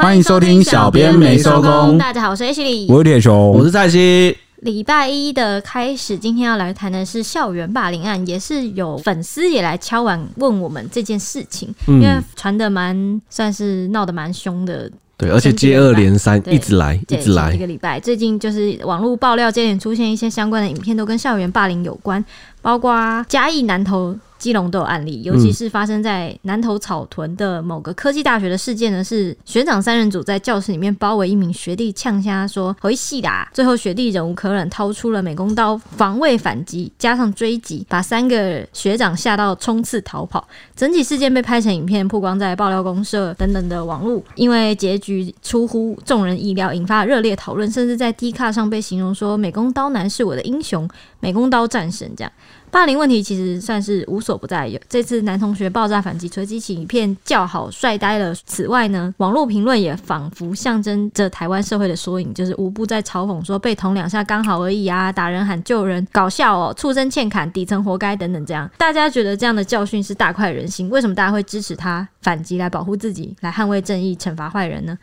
欢迎收听小编没收工。大家好，我是 H 里，我是铁雄，我是蔡西。礼拜一的开始，今天要来谈的是校园霸凌案，也是有粉丝也来敲碗问我们这件事情，嗯、因为传的蛮算是闹得蛮凶的。对，而且接二连三，一直来，一直来。一个礼拜，最近就是网络爆料接连出现一些相关的影片，都跟校园霸凌有关，包括嘉义南投。基隆都有案例，尤其是发生在南投草屯的某个科技大学的事件呢，是学长三人组在教室里面包围一名学弟，呛瞎说回戏啦。最后学弟忍无可忍，掏出了美工刀防卫反击，加上追击，把三个学长吓到冲刺逃跑。整体事件被拍成影片曝光在爆料公社等等的网络，因为结局出乎众人意料，引发热烈讨论，甚至在 D 卡上被形容说美工刀男是我的英雄，美工刀战神这样。霸凌问题其实算是无所不在，有这次男同学爆炸反击，随即起影片叫好帅呆了。此外呢，网络评论也仿佛象征着台湾社会的缩影，就是无不在嘲讽说被捅两下刚好而已啊，打人喊救人，搞笑哦，畜生欠砍，底层活该等等这样。大家觉得这样的教训是大快人心，为什么大家会支持他反击来保护自己，来捍卫正义，惩罚坏人呢？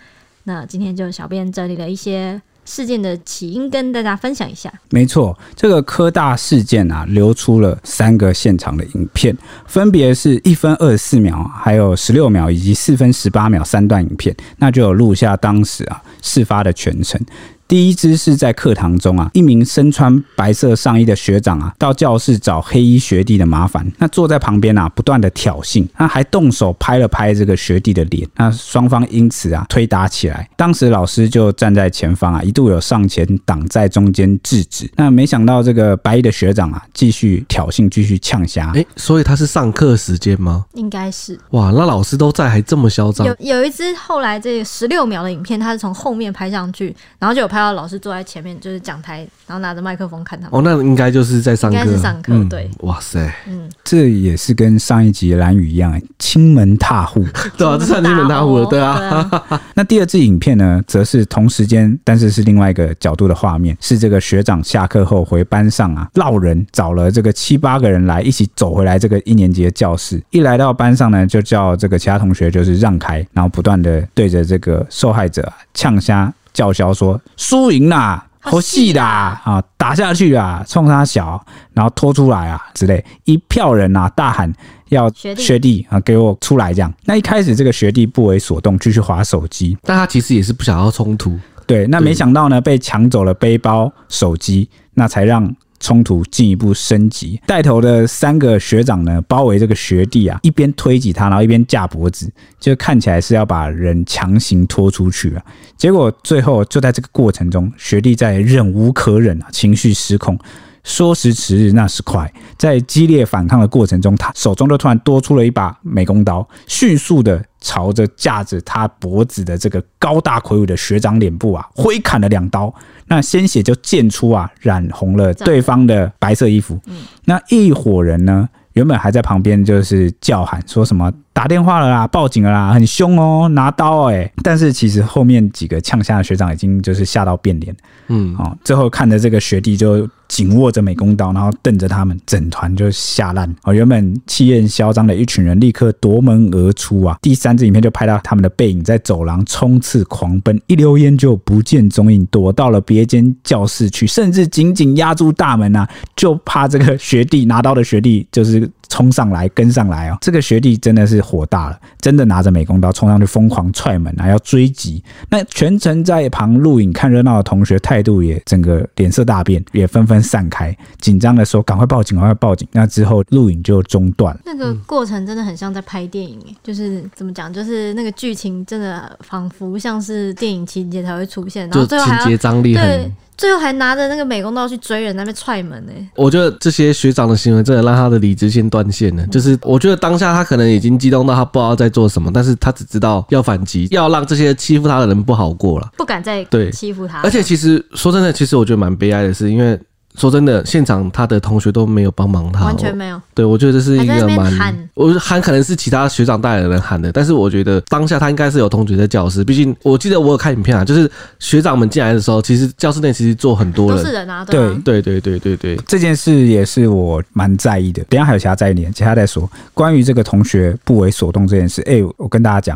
那今天就小编整理了一些。事件的起因跟大家分享一下。没错，这个科大事件啊，流出了三个现场的影片，分别是一分二十四秒，还有十六秒以及四分十八秒三段影片，那就有录下当时啊事发的全程。第一只是在课堂中啊，一名身穿白色上衣的学长啊，到教室找黑衣学弟的麻烦。那坐在旁边啊，不断的挑衅，他还动手拍了拍这个学弟的脸。那双方因此啊推打起来。当时老师就站在前方啊，一度有上前挡在中间制止。那没想到这个白衣的学长啊，继续挑衅，继续呛瞎。哎，所以他是上课时间吗？应该是。哇，那老师都在，还这么嚣张。有有一支后来这个十六秒的影片，他是从后面拍上去，然后就有拍。还有老师坐在前面，就是讲台，然后拿着麦克风看他们。哦，那应该就是在上课，应该是上课，嗯、对。哇塞，嗯，这也是跟上一集蓝雨一样，亲 门踏户，对啊，这算亲门踏户了，对啊。对 啊那第二支影片呢，则是同时间，但是是另外一个角度的画面，是这个学长下课后回班上啊，闹人找了这个七八个人来一起走回来这个一年级的教室，一来到班上呢，就叫这个其他同学就是让开，然后不断的对着这个受害者呛瞎。叫嚣说输赢啦，好戏啦啊，打下去啊，冲他小，然后拖出来啊之类，一票人啊大喊要学弟啊给我出来这样。那一开始这个学弟不为所动，继续划手机，但他其实也是不想要冲突。对，那没想到呢，被抢走了背包、手机，那才让。冲突进一步升级，带头的三个学长呢，包围这个学弟啊，一边推挤他，然后一边架脖子，就看起来是要把人强行拖出去啊。结果最后就在这个过程中，学弟在忍无可忍啊，情绪失控。说时迟日，那时快，在激烈反抗的过程中，他手中就突然多出了一把美工刀，迅速的朝着架着他脖子的这个高大魁梧的学长脸部啊，挥砍了两刀，那鲜血就溅出啊，染红了对方的白色衣服。那一伙人呢，原本还在旁边就是叫喊，说什么打电话了啦，报警了啦，很凶哦，拿刀哎、欸。但是其实后面几个呛下的学长已经就是吓到变脸，嗯，哦，最后看着这个学弟就。紧握着美工刀，然后瞪着他们，整团就吓烂。哦，原本气焰嚣张的一群人立刻夺门而出啊！第三支影片就拍到他们的背影在走廊冲刺狂奔，一溜烟就不见踪影，躲到了别间教室去，甚至紧紧压住大门啊，就怕这个学弟拿刀的学弟就是。冲上来，跟上来哦！这个学弟真的是火大了，真的拿着美工刀冲上去，疯狂踹门还，要追击。那全程在旁录影看热闹的同学态度也整个脸色大变，也纷纷散开，紧张的说：“赶快报警，赶快报警！”那之后录影就中断。那个过程真的很像在拍电影，就是怎么讲，就是那个剧情真的仿佛像是电影情节才会出现，然后最后还情节张力很。对最后还拿着那个美工刀去追人，那边踹门呢。我觉得这些学长的行为真的让他的理智线断线了。就是我觉得当下他可能已经激动到他不知道在做什么，但是他只知道要反击，要让这些欺负他的人不好过了，不敢再对欺负他。而且其实说真的，其实我觉得蛮悲哀的是，因为。说真的，现场他的同学都没有帮忙他，完全没有。对，我觉得这是一个蛮，我喊可能是其他学长带来的人喊的，但是我觉得当下他应该是有同学在教室，毕竟我记得我有看影片啊，就是学长们进来的时候，其实教室内其实坐很多人，都是人啊，对啊，对对对对对对，这件事也是我蛮在意的。等一下还有其他在意点，其他再说。关于这个同学不为所动这件事，哎，我跟大家讲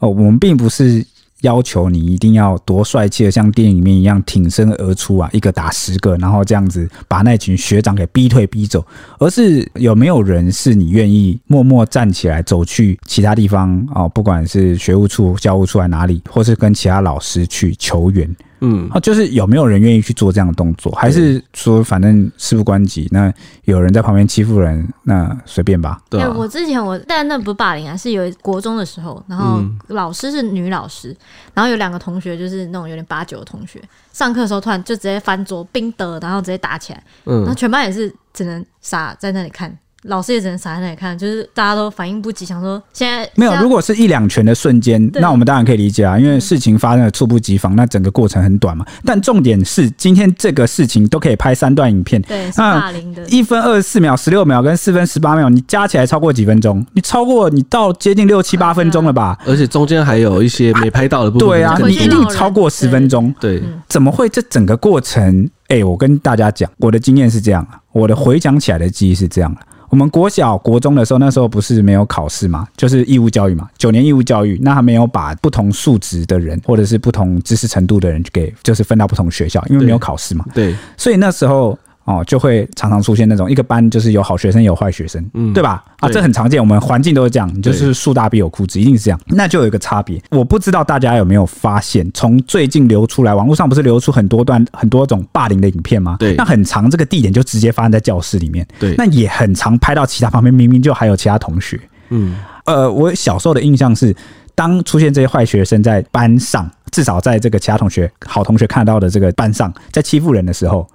哦，我们并不是。要求你一定要多帅气的，像电影里面一样挺身而出啊，一个打十个，然后这样子把那群学长给逼退逼走，而是有没有人是你愿意默默站起来走去其他地方哦，不管是学务处、教务处还哪里，或是跟其他老师去求援。嗯，啊，就是有没有人愿意去做这样的动作，还是说反正事不关己，那有人在旁边欺负人，那随便吧。对、啊，我之前我但那不是霸凌啊，是有国中的时候，然后老师是女老师，嗯、然后有两个同学就是那种有点八九的同学，上课的时候突然就直接翻桌，冰的，然后直接打起来，嗯，然后全班也是只能傻在那里看。老师也只能傻在那里看，就是大家都反应不及，想说现在没有。如果是一两拳的瞬间，那我们当然可以理解啊，因为事情发生的猝不及防，那整个过程很短嘛。但重点是，今天这个事情都可以拍三段影片，对，是霸凌的，一分二十四秒、十六秒跟四分十八秒，你加起来超过几分钟？你超过你到接近六七八分钟了吧？而且中间还有一些没拍到的部分。对啊，你一定超过十分钟。对，怎么会这整个过程？哎，我跟大家讲，我的经验是这样啊，我的回想起来的记忆是这样的。我们国小、国中的时候，那时候不是没有考试嘛，就是义务教育嘛，九年义务教育，那还没有把不同素质的人或者是不同知识程度的人给，就是分到不同学校，因为没有考试嘛。对，所以那时候。哦，就会常常出现那种一个班就是有好学生有坏学生，嗯，对吧？啊，这很常见，我们环境都是这样，就是树大必有枯枝，一定是这样。那就有一个差别，我不知道大家有没有发现，从最近流出来，网络上不是流出很多段很多种霸凌的影片吗？对，那很长，这个地点就直接发生在教室里面，对，那也很常拍到其他旁边明明就还有其他同学，嗯，呃，我小时候的印象是，当出现这些坏学生在班上，至少在这个其他同学好同学看到的这个班上，在欺负人的时候。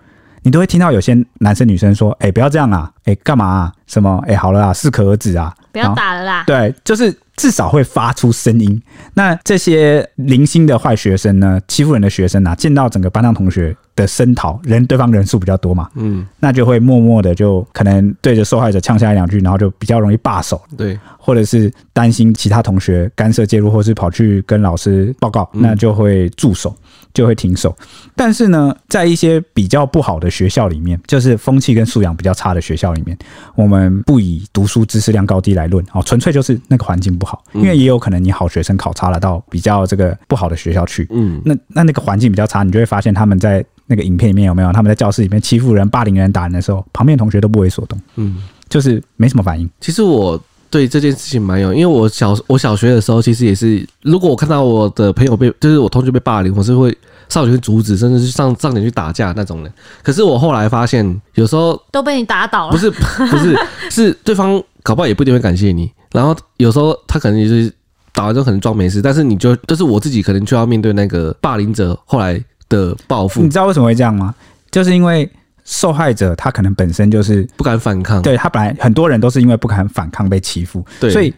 你都会听到有些男生女生说：“哎、欸，不要这样啊！哎、欸，干嘛啊？什么？哎、欸，好了啊，适可而止啊！不要打了啦。”对，就是至少会发出声音。那这些零星的坏学生呢，欺负人的学生啊，见到整个班上同学的声讨，人对方人数比较多嘛，嗯，那就会默默的就可能对着受害者呛下一两句，然后就比较容易罢手。对，或者是担心其他同学干涉介入，或是跑去跟老师报告，那就会住手。就会停手，但是呢，在一些比较不好的学校里面，就是风气跟素养比较差的学校里面，我们不以读书知识量高低来论，哦，纯粹就是那个环境不好，因为也有可能你好学生考差了到比较这个不好的学校去，嗯，那那那个环境比较差，你就会发现他们在那个影片里面有没有他们在教室里面欺负人、霸凌人、打人的时候，旁边同学都不为所动，嗯，就是没什么反应。其实我。对这件事情蛮有，因为我小我小学的时候，其实也是，如果我看到我的朋友被，就是我同学被霸凌，我是会上前去阻止，甚至是上上前去打架那种人。可是我后来发现，有时候都被你打倒了，不是不是 是对方搞不好也不一定会感谢你。然后有时候他可能就是打完之后可能装没事，但是你就就是我自己可能就要面对那个霸凌者后来的报复。你知道为什么会这样吗？就是因为。受害者他可能本身就是不敢反抗，对，他本来很多人都是因为不敢反抗被欺负，对，所以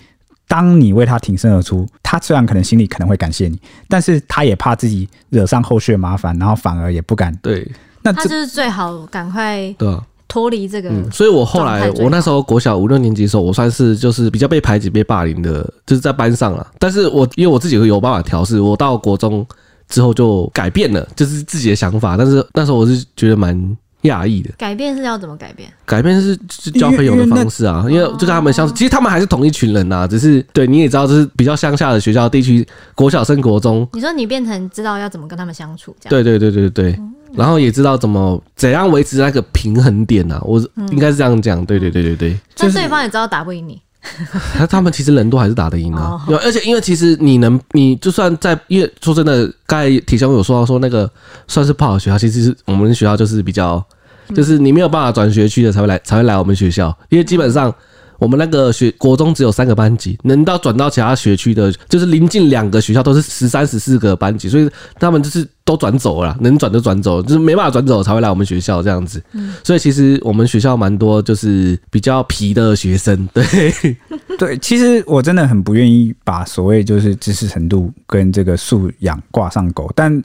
当你为他挺身而出，他虽然可能心里可能会感谢你，但是他也怕自己惹上后续的麻烦，然后反而也不敢。对，那他就是最好赶快对脱离这个、嗯。所以我后来我那时候国小五六年级的时候，我算是就是比较被排挤、被霸凌的，就是在班上了。但是我因为我自己有办法调试，我到国中之后就改变了，就是自己的想法。但是那时候我是觉得蛮。讶异的改变是要怎么改变？改变是是交朋友的方式啊，因为，就跟他们相处，其实他们还是同一群人呐、啊，只是对你也知道，这是比较乡下的学校地区，国小升国中。你说你变成知道要怎么跟他们相处，这样对对对对对，嗯、然后也知道怎么怎样维持那个平衡点呐、啊，我应该是这样讲，对对对对对。但对方也知道打不赢你。他他们其实人多还是打得赢啊，而且因为其实你能，你就算在，因为说真的，刚才体校有说到说那个算是不好的学校，其实是我们学校就是比较，就是你没有办法转学区的才会来才会来我们学校，因为基本上。我们那个学国中只有三个班级，能到转到其他学区的，就是临近两个学校都是十三、十四个班级，所以他们就是都转走了，能转就转走，就是没办法转走才会来我们学校这样子。所以其实我们学校蛮多就是比较皮的学生，对对。其实我真的很不愿意把所谓就是知识程度跟这个素养挂上钩，但。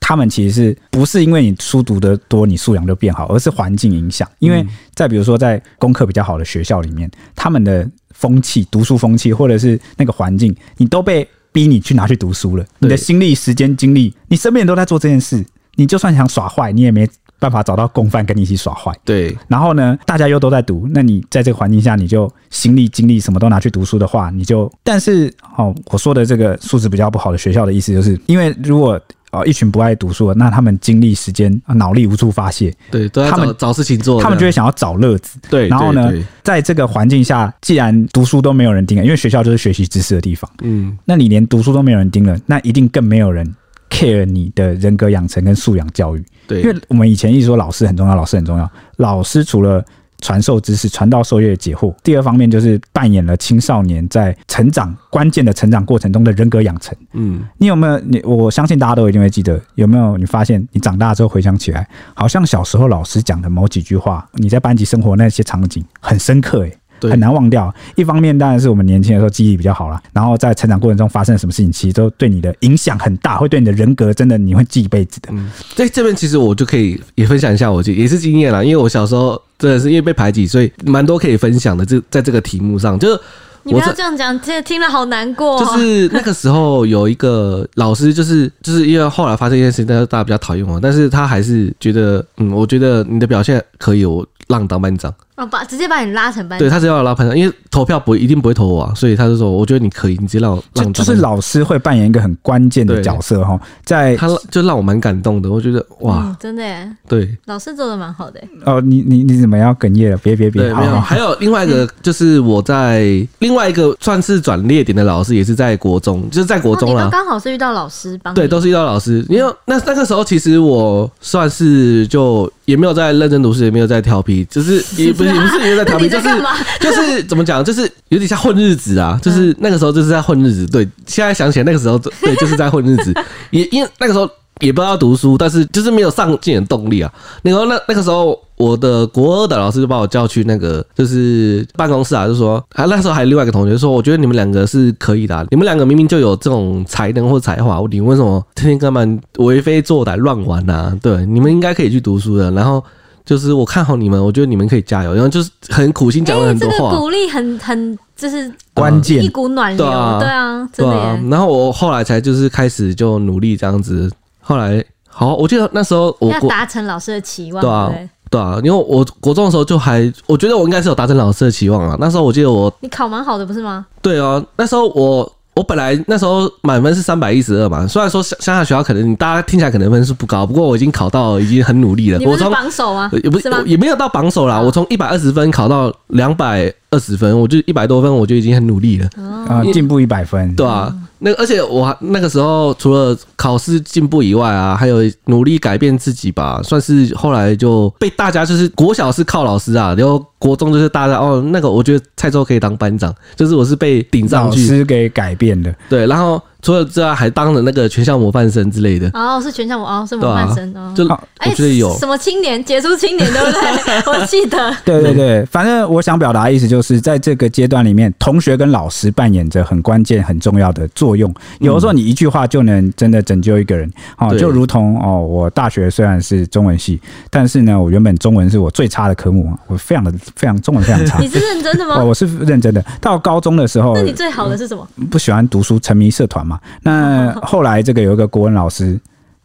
他们其实是不是因为你书读得多，你素养就变好，而是环境影响。因为再比如说，在功课比较好的学校里面，他们的风气、读书风气，或者是那个环境，你都被逼你去拿去读书了。你的心力、时间、精力，你身边人都在做这件事，你就算想耍坏，你也没办法找到共犯跟你一起耍坏。对，然后呢，大家又都在读，那你在这个环境下，你就心力精力什么都拿去读书的话，你就但是哦，我说的这个素质比较不好的学校的意思，就是因为如果。哦，一群不爱读书的，那他们精力、时间、脑力无处发泄，对，都他们找事情做，他们就会想要找乐子。对，然后呢，在这个环境下，既然读书都没有人盯了，因为学校就是学习知识的地方，嗯，那你连读书都没有人盯了，那一定更没有人 care 你的人格养成跟素养教育。对，因为我们以前一直说老师很重要，老师很重要，老师除了传授知识、传道授业解惑。第二方面就是扮演了青少年在成长关键的成长过程中的人格养成。嗯，你有没有？你我相信大家都一定会记得。有没有？你发现你长大之后回想起来，好像小时候老师讲的某几句话，你在班级生活那些场景很深刻，诶。对很难忘掉。一方面当然是我们年轻的时候记忆比较好啦，然后在成长过程中发生了什么事情，其实都对你的影响很大，会对你的人格真的你会记一辈子的。嗯，在这边其实我就可以也分享一下我也是经验啦，因为我小时候真的是因为被排挤，所以蛮多可以分享的。这在这个题目上，就是你不要这样讲，这听了好难过。就是那个时候有一个老师，就是就是因为后来发生一件事情，但是大家比较讨厌我，但是他还是觉得，嗯，我觉得你的表现可以，我让你当班长。哦，把直接把你拉成班长，对，他直接要拉班长，因为投票不一定不会投我啊，所以他就说，我觉得你可以，你直接让我让就就是老师会扮演一个很关键的角色哈，在他就让我蛮感动的，我觉得哇，嗯、真的耶，对，老师做的蛮好的。哦，你你你怎么要哽咽了？别别别，对，没有，还有另外一个就是我在另外一个算是转捩点的老师，也是在国中，就是在国中啦，刚、哦、好是遇到老师帮，对，都是遇到老师，因为那那个时候其实我算是就也没有在认真读书，也没有在调皮，就是也不是也不是也在调皮。就是就是怎么讲，就是有点像混日子啊，就是那个时候就是在混日子。对，现在想起来那个时候，对，就是在混日子。也因为那个时候也不知道读书，但是就是没有上进的动力啊。然后那那个时候，我的国二的老师就把我叫去那个就是办公室啊，就说啊，那时候还有另外一个同学说，我觉得你们两个是可以的啊，你们两个明明就有这种才能或才华，你为什么天天干嘛为非作歹乱玩啊？对，你们应该可以去读书的。然后。就是我看好你们，我觉得你们可以加油，然后就是很苦心讲了很多话，欸、这个鼓励很很就是关键，一股暖流，对啊，对啊，真的然后我后来才就是开始就努力这样子，后来好，我记得那时候我要达成老师的期望，对啊，对，对啊，因为我国中的时候就还，我觉得我应该是有达成老师的期望啊。那时候我记得我你考蛮好的不是吗？对啊，那时候我。我本来那时候满分是三百一十二嘛，虽然说乡下学校可能大家听起来可能分数不高，不过我已经考到，已经很努力了。我从榜首啊？也不是，也没有到榜首啦。我从一百二十分考到两百二十分，我就一百多分，我就已经很努力了。啊，进步一百分，对啊。那而且我那个时候除了考试进步以外啊，还有努力改变自己吧，算是后来就被大家就是国小是靠老师啊，然后国中就是大家哦，那个我觉得蔡州可以当班长，就是我是被顶上去，老师给改变的，对，然后。除了之外，还当了那个全校模范生之类的。哦，是全校模哦，是模范生哦。就我觉得有什么青年杰出青年，对不对？我记得。对对对，反正我想表达的意思就是，在这个阶段里面，同学跟老师扮演着很关键、很重要的作用。有的时候，你一句话就能真的拯救一个人。哦，就如同哦，我大学虽然是中文系，但是呢，我原本中文是我最差的科目，我非常的非常中文非常差。你是认真的吗？哦，我是认真的。到高中的时候，那你最好的是什么？不喜欢读书，沉迷社团。那 后来这个有一个国文老师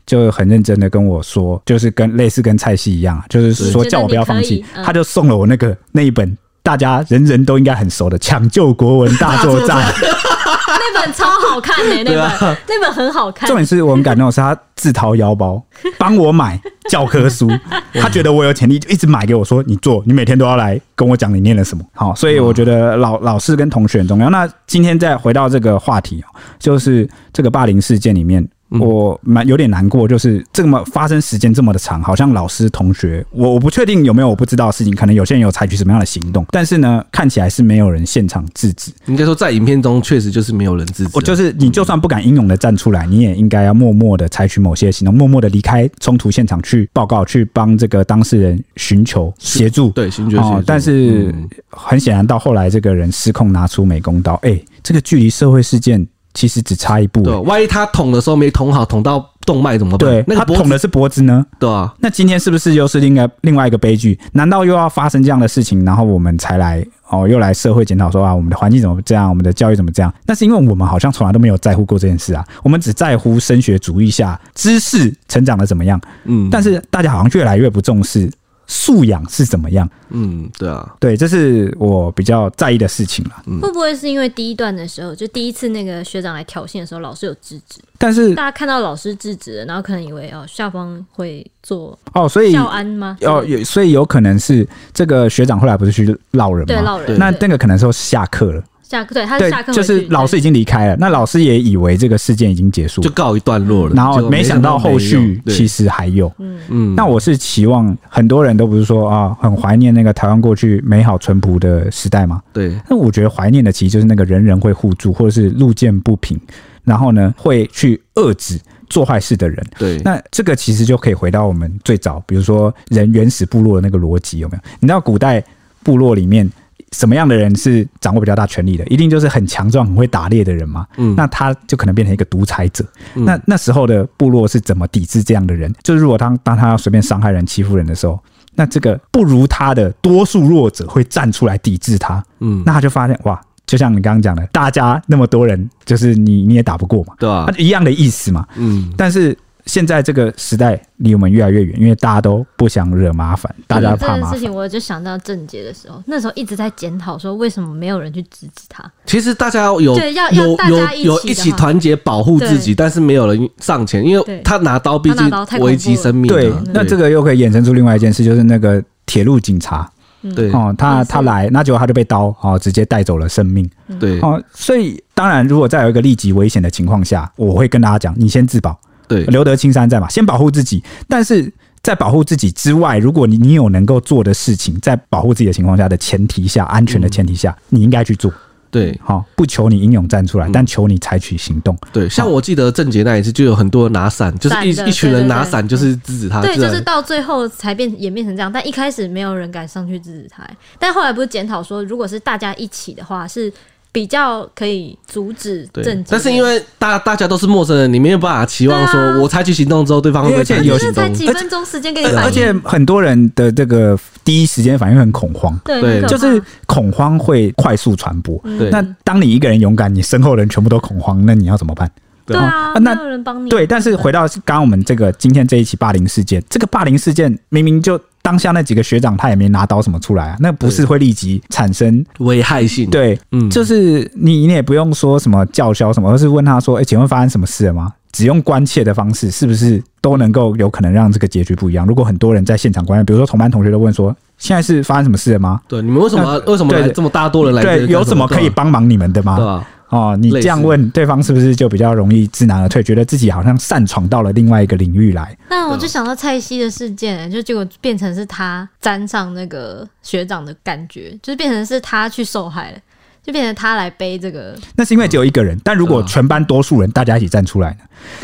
就很认真的跟我说，就是跟类似跟蔡西一样，就是说叫我不要放弃，他就送了我那个那一本大家人人都应该很熟的《抢救国文大作战》，那本超好看呢、欸，那本那本很好看。重点是我很感动是他自掏腰包帮我买教科书，他觉得我有潜力，就一直买给我说，你做，你每天都要来跟我讲你念了什么。好，所以我觉得老老师跟同学很重要。那今天再回到这个话题，就是这个霸凌事件里面。我蛮有点难过，就是这么发生时间这么的长，好像老师同学，我我不确定有没有我不知道的事情，可能有些人有采取什么样的行动，但是呢，看起来是没有人现场制止。应该说，在影片中确实就是没有人制止。我就是你，就算不敢英勇的站出来，你也应该要默默的采取某些行动，默默的离开冲突现场去报告，去帮这个当事人寻求协助。对，寻求协助。但是很显然，到后来这个人失控拿出美工刀，哎，这个距离社会事件。其实只差一步，欸，对，万一他捅的时候没捅好，捅到动脉怎么办？对，那他捅的是脖子呢。对啊，那今天是不是又是另外另外一个悲剧？难道又要发生这样的事情，然后我们才来哦，又来社会检讨说啊，我们的环境怎么这样，我们的教育怎么这样？那是因为我们好像从来都没有在乎过这件事啊，我们只在乎升学主义下知识成长的怎么样。嗯，但是大家好像越来越不重视素养是怎么样。嗯，对啊，对，这是我比较在意的事情了。会不会是因为第一段的时候，就第一次那个学长来挑衅的时候，老师有制止？但是大家看到老师制止了，然后可能以为哦，校方会做哦，所以校安吗？哦，有，所以有可能是这个学长后来不是去闹人吗？对，闹人。那那个可能说下课了。下课对，他是下课就是老师已经离开了，那老师也以为这个事件已经结束，就告一段落了。然后没想到后续其实还有。嗯嗯。那我是期望很多人都不是说啊，很怀念那个台湾过去美好淳朴的时代嘛。对。那我觉得怀念的其实就是那个人人会互助，或者是路见不平，然后呢会去遏制做坏事的人。对。那这个其实就可以回到我们最早，比如说人原始部落的那个逻辑有没有？你知道古代部落里面。什么样的人是掌握比较大权力的？一定就是很强壮、很会打猎的人嘛。嗯，那他就可能变成一个独裁者。嗯、那那时候的部落是怎么抵制这样的人？就是如果当当他要随便伤害人、欺负人的时候，那这个不如他的多数弱者会站出来抵制他。嗯，那他就发现哇，就像你刚刚讲的，大家那么多人，就是你你也打不过嘛，对啊，一样的意思嘛。嗯，但是。现在这个时代离我们越来越远，因为大家都不想惹麻烦，大家怕麻烦。这件事情，我就想到郑捷的时候，那时候一直在检讨说，为什么没有人去制止他？其实大家有对要要大家一起有有一起团结保护自己，但是没有人上前，因为他拿刀，毕竟危及生命。对，那这个又可以衍生出另外一件事，就是那个铁路警察，对哦，他他来，那结果他就被刀哦直接带走了生命。对哦，所以当然，如果再有一个立即危险的情况下，我会跟大家讲，你先自保。对，留得青山在嘛，先保护自己。但是在保护自己之外，如果你你有能够做的事情，在保护自己的情况下的前提下，安全的前提下，嗯、你应该去做。对，好，不求你英勇站出来，嗯、但求你采取行动。对，像我记得郑杰那一次，就有很多人拿伞，就是一一群人拿伞，就是制止他。对，就是到最后才变演变成这样，但一开始没有人敢上去制止他。但后来不是检讨说，如果是大家一起的话，是。比较可以阻止政，但是因为大大家都是陌生人，你没有办法期望说，我采取行动之后，对方会不会采取行动？才几分钟时间给你反应，而且很多人的这个第一时间反应很恐慌，对，就是恐慌会快速传播。那当你一个人勇敢，你身后人全部都恐慌，那你要怎么办？对啊，那有人帮你。对，但是回到刚刚我们这个今天这一起霸凌事件，这个霸凌事件明明就。当下那几个学长他也没拿刀什么出来啊，那不是会立即产生危害性？对，嗯，就是你你也不用说什么叫嚣什么，而是问他说：“哎，请问发生什么事了吗？”只用关切的方式，是不是都能够有可能让这个结局不一样？如果很多人在现场观看，比如说同班同学都问说：“现在是发生什么事了吗？”对，你们为什么为什么来这么大多人来？对，有什么可以帮忙你们的吗？对吧？哦，你这样问对方是不是就比较容易知难而退，觉得自己好像擅闯到了另外一个领域来？那我就想到蔡西的事件，就结果变成是他沾上那个学长的感觉，就是变成是他去受害了，就变成他来背这个。那是因为只有一个人，但如果全班多数人大家一起站出来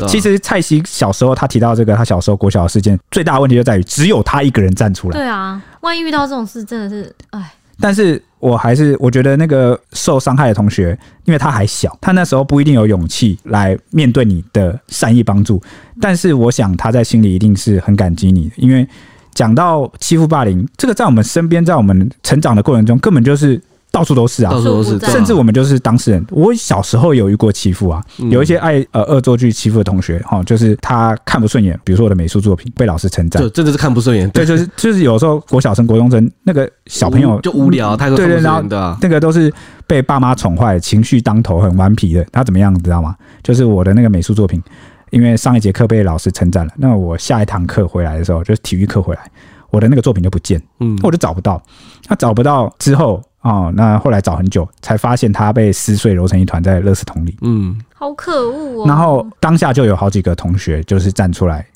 呢？其实蔡西小时候他提到这个，他小时候国小的事件最大的问题就在于只有他一个人站出来。对啊，万一遇到这种事，真的是哎。但是我还是我觉得那个受伤害的同学，因为他还小，他那时候不一定有勇气来面对你的善意帮助。但是我想他在心里一定是很感激你的，因为讲到欺负霸凌，这个在我们身边，在我们成长的过程中，根本就是。到处都是啊，到处都是，甚至我们就是当事人。我小时候有遇过欺负啊，有一些爱呃恶作剧欺负的同学哈，就是他看不顺眼，比如说我的美术作品被老师称赞，就真的是看不顺眼。对，就是 就是有时候国小生、国中生那个小朋友就无聊，太多对对，然后那个都是被爸妈宠坏，情绪当头，很顽皮的。他怎么样，你知道吗？就是我的那个美术作品，因为上一节课被老师称赞了，那我下一堂课回来的时候，就是体育课回来，我的那个作品就不见，嗯，我就找不到。他找不到之后。哦，那后来找很久才发现他被撕碎揉成一团在垃圾桶里。嗯，好可恶哦。然后当下就有好几个同学就是站出来，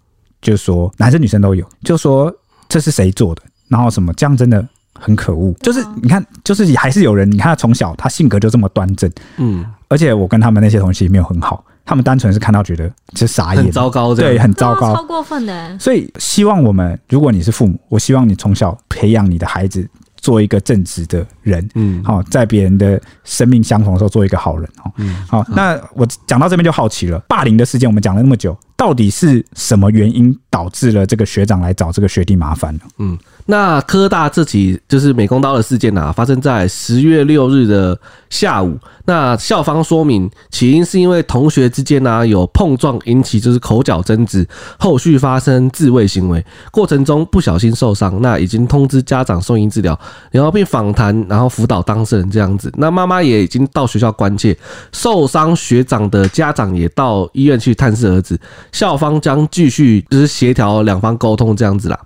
就说男生女生都有，就说这是谁做的？然后什么这样真的很可恶。就是你看，就是还是有人，你看他从小他性格就这么端正。嗯，而且我跟他们那些同学也没有很好，他们单纯是看到觉得这傻眼，很糟糕，对，很糟糕，超过分的。所以希望我们，如果你是父母，我希望你从小培养你的孩子。做一个正直的人，嗯，好，在别人的生命相逢的时候做一个好人，哦，嗯，好，那我讲到这边就好奇了，霸凌的事件我们讲了那么久，到底是什么原因导致了这个学长来找这个学弟麻烦呢？嗯，那科大这起就是美工刀的事件啊，发生在十月六日的下午。那校方说明，起因是因为同学之间啊有碰撞引起就是口角争执，后续发生自卫行为，过程中不小心受伤，那已经通知家长送医治疗，然后并访谈，然后辅导当事人这样子。那妈妈也已经到学校关切，受伤学长的家长也到医院去探视儿子。校方将继续就是协调两方沟通这样子啦。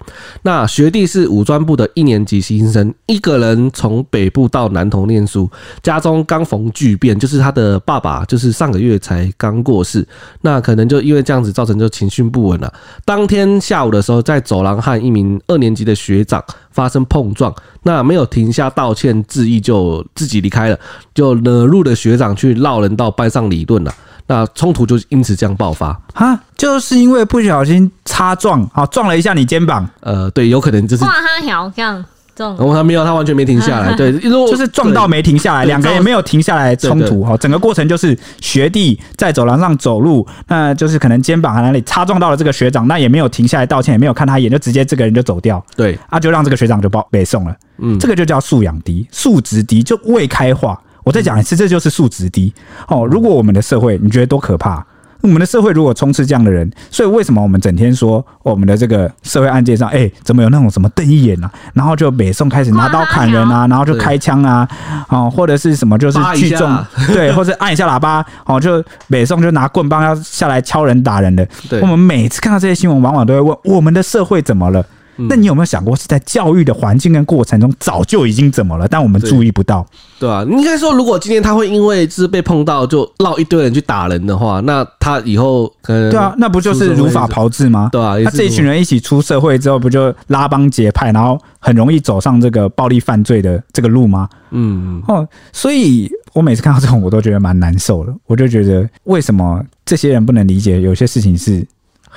那学弟是五专部的一年级新生，一个人从北部到南投念书，家中刚逢巨变，就是他的爸爸就是上个月才刚过世，那可能就因为这样子造成就情绪不稳了。当天下午的时候，在走廊和一名二年级的学长发生碰撞，那没有停下道歉致意就自己离开了，就惹怒的学长去闹人到班上理论了。那冲突就因此这样爆发。哈，就是因为不小心擦撞，好撞了一下你肩膀，呃，对，有可能就是。挂他条这样撞。然后他没有，他完全没停下来，对，就是撞到没停下来，两个人没有停下来冲突，哈，整个过程就是学弟在走廊上走路，那就是可能肩膀还哪里擦撞到了这个学长，那也没有停下来道歉，也没有看他一眼，就直接这个人就走掉，对，啊，就让这个学长就报被送了，嗯，这个就叫素养低，素质低，就未开化。我再讲一次，这就是素质低哦。如果我们的社会，你觉得多可怕？我们的社会如果充斥这样的人，所以为什么我们整天说我们的这个社会案件上，哎，怎么有那种什么瞪一眼啊？然后就北宋开始拿刀砍人啊，然后就开枪啊，哦，或者是什么就是聚众 对，或者按一下喇叭，哦，就北宋就拿棍棒要下来敲人打人的。我们每次看到这些新闻，往往都会问：我们的社会怎么了？那你有没有想过，是在教育的环境跟过程中，早就已经怎么了？但我们注意不到，对吧？应该说，如果今天他会因为是被碰到就绕一堆人去打人的话，那他以后可能对啊，那不就是如法炮制吗？对啊，他这一群人一起出社会之后，不就拉帮结派，然后很容易走上这个暴力犯罪的这个路吗？嗯哦，所以我每次看到这种，我都觉得蛮难受的。我就觉得，为什么这些人不能理解有些事情是？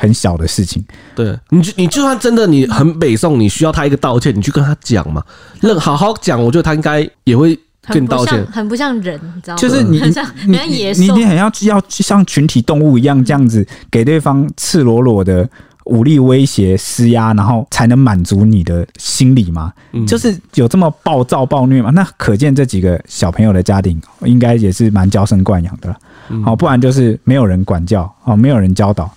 很小的事情，对你就你就算真的你很北宋，你需要他一个道歉，你去跟他讲嘛，那好好讲，我觉得他应该也会跟你道歉。很不像人，你知道吗？就是你 很像你你你你很要要像群体动物一样这样子给对方赤裸裸的武力威胁施压，然后才能满足你的心理嘛？就是有这么暴躁暴虐嘛？那可见这几个小朋友的家庭应该也是蛮娇生惯养的了，好，不然就是没有人管教，哦，没有人教导。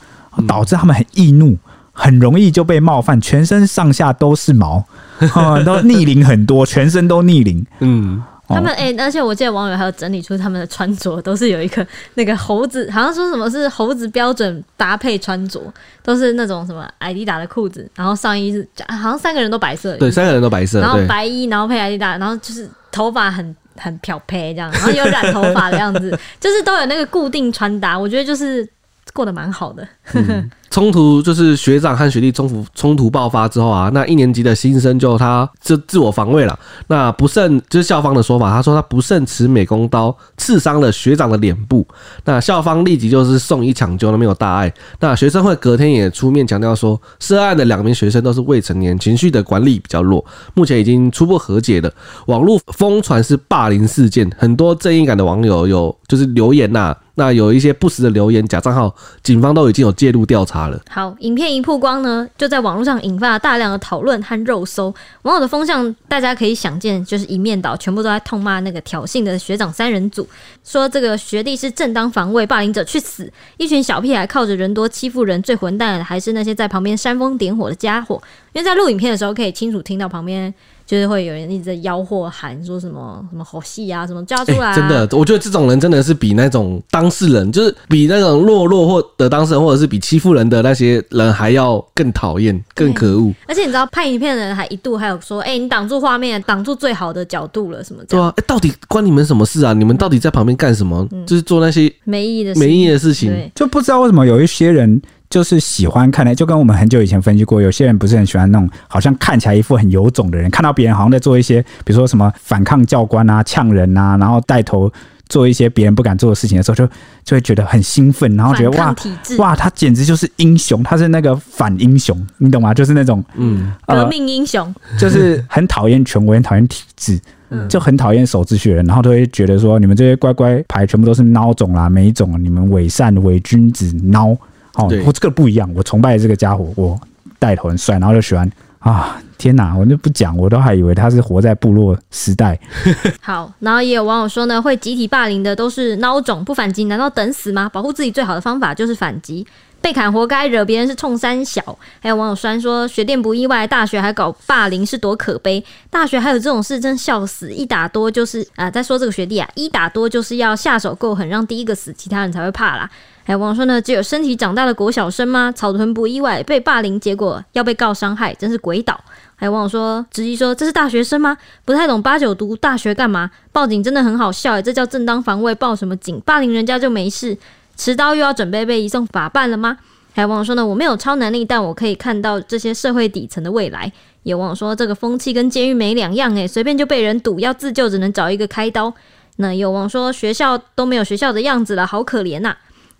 导致他们很易怒，很容易就被冒犯，全身上下都是毛，都逆鳞很多，全身都逆鳞。嗯，他们哎、欸，而且我记得网友还有整理出他们的穿着都是有一个那个猴子，好像说什么是猴子标准搭配穿着，都是那种什么艾迪达的裤子，然后上衣是好像三个人都白色，对，三个人都白色，然后白衣，然后配艾迪达，然后就是头发很很漂配这样，然后有染头发的样子，就是都有那个固定穿搭，我觉得就是。过得蛮好的。嗯冲突就是学长和学弟冲突冲突爆发之后啊，那一年级的新生就他就自我防卫了。那不慎就是校方的说法，他说他不慎持美工刀刺伤了学长的脸部。那校方立即就是送医抢救，那没有大碍。那学生会隔天也出面强调说，涉案的两名学生都是未成年，情绪的管理比较弱，目前已经初步和解了。网络疯传是霸凌事件，很多正义感的网友有就是留言呐、啊，那有一些不实的留言假账号，警方都已经有介入调查了。好，影片一曝光呢，就在网络上引发了大量的讨论和肉搜。网友的风向，大家可以想见，就是一面倒，全部都在痛骂那个挑衅的学长三人组，说这个学弟是正当防卫，霸凌者去死！一群小屁孩靠着人多欺负人，最混蛋的还是那些在旁边煽风点火的家伙。因为在录影片的时候，可以清楚听到旁边。就是会有人一直在吆喝喊说什么什么好戏啊，什么叫出来、啊欸。真的，我觉得这种人真的是比那种当事人，就是比那种懦弱或的当事人，或者是比欺负人的那些人还要更讨厌、更可恶。而且你知道，拍影片的人还一度还有说：“哎、欸，你挡住画面，挡住最好的角度了，什么的。”对啊，哎、欸，到底关你们什么事啊？你们到底在旁边干什么？嗯、就是做那些没意义的没意义的事情，就不知道为什么有一些人。就是喜欢看的，就跟我们很久以前分析过，有些人不是很喜欢那种好像看起来一副很有种的人，看到别人好像在做一些，比如说什么反抗教官啊、呛人啊，然后带头做一些别人不敢做的事情的时候，就就会觉得很兴奋，然后觉得哇哇，他简直就是英雄，他是那个反英雄，你懂吗？就是那种嗯，革命英雄，就是很讨厌权威、很讨厌体制，就很讨厌守秩序的人，然后都会觉得说，你们这些乖乖牌全部都是孬种啦、没种，你们伪善伪君子孬。哦，我这个不一样，我崇拜这个家伙，我带头很帅，然后就喜欢啊！天哪，我就不讲，我都还以为他是活在部落时代。好，然后也有网友说呢，会集体霸凌的都是孬种，不反击难道等死吗？保护自己最好的方法就是反击。被砍活该，惹别人是冲三小。还有网友酸说，学电不意外，大学还搞霸凌是多可悲。大学还有这种事，真笑死。一打多就是啊、呃，在说这个学弟啊，一打多就是要下手够狠，让第一个死，其他人才会怕啦。还有网友说呢，只有身体长大的国小生吗？草屯不意外，被霸凌结果要被告伤害，真是鬼岛。还有网友说，质疑说这是大学生吗？不太懂八九读大学干嘛？报警真的很好笑诶，这叫正当防卫，报什么警？霸凌人家就没事。持刀又要准备被移送法办了吗？还有网友说呢，我没有超能力，但我可以看到这些社会底层的未来。有网友说这个风气跟监狱没两样，诶，随便就被人堵，要自救只能找一个开刀。那有网友说学校都没有学校的样子了，好可怜呐、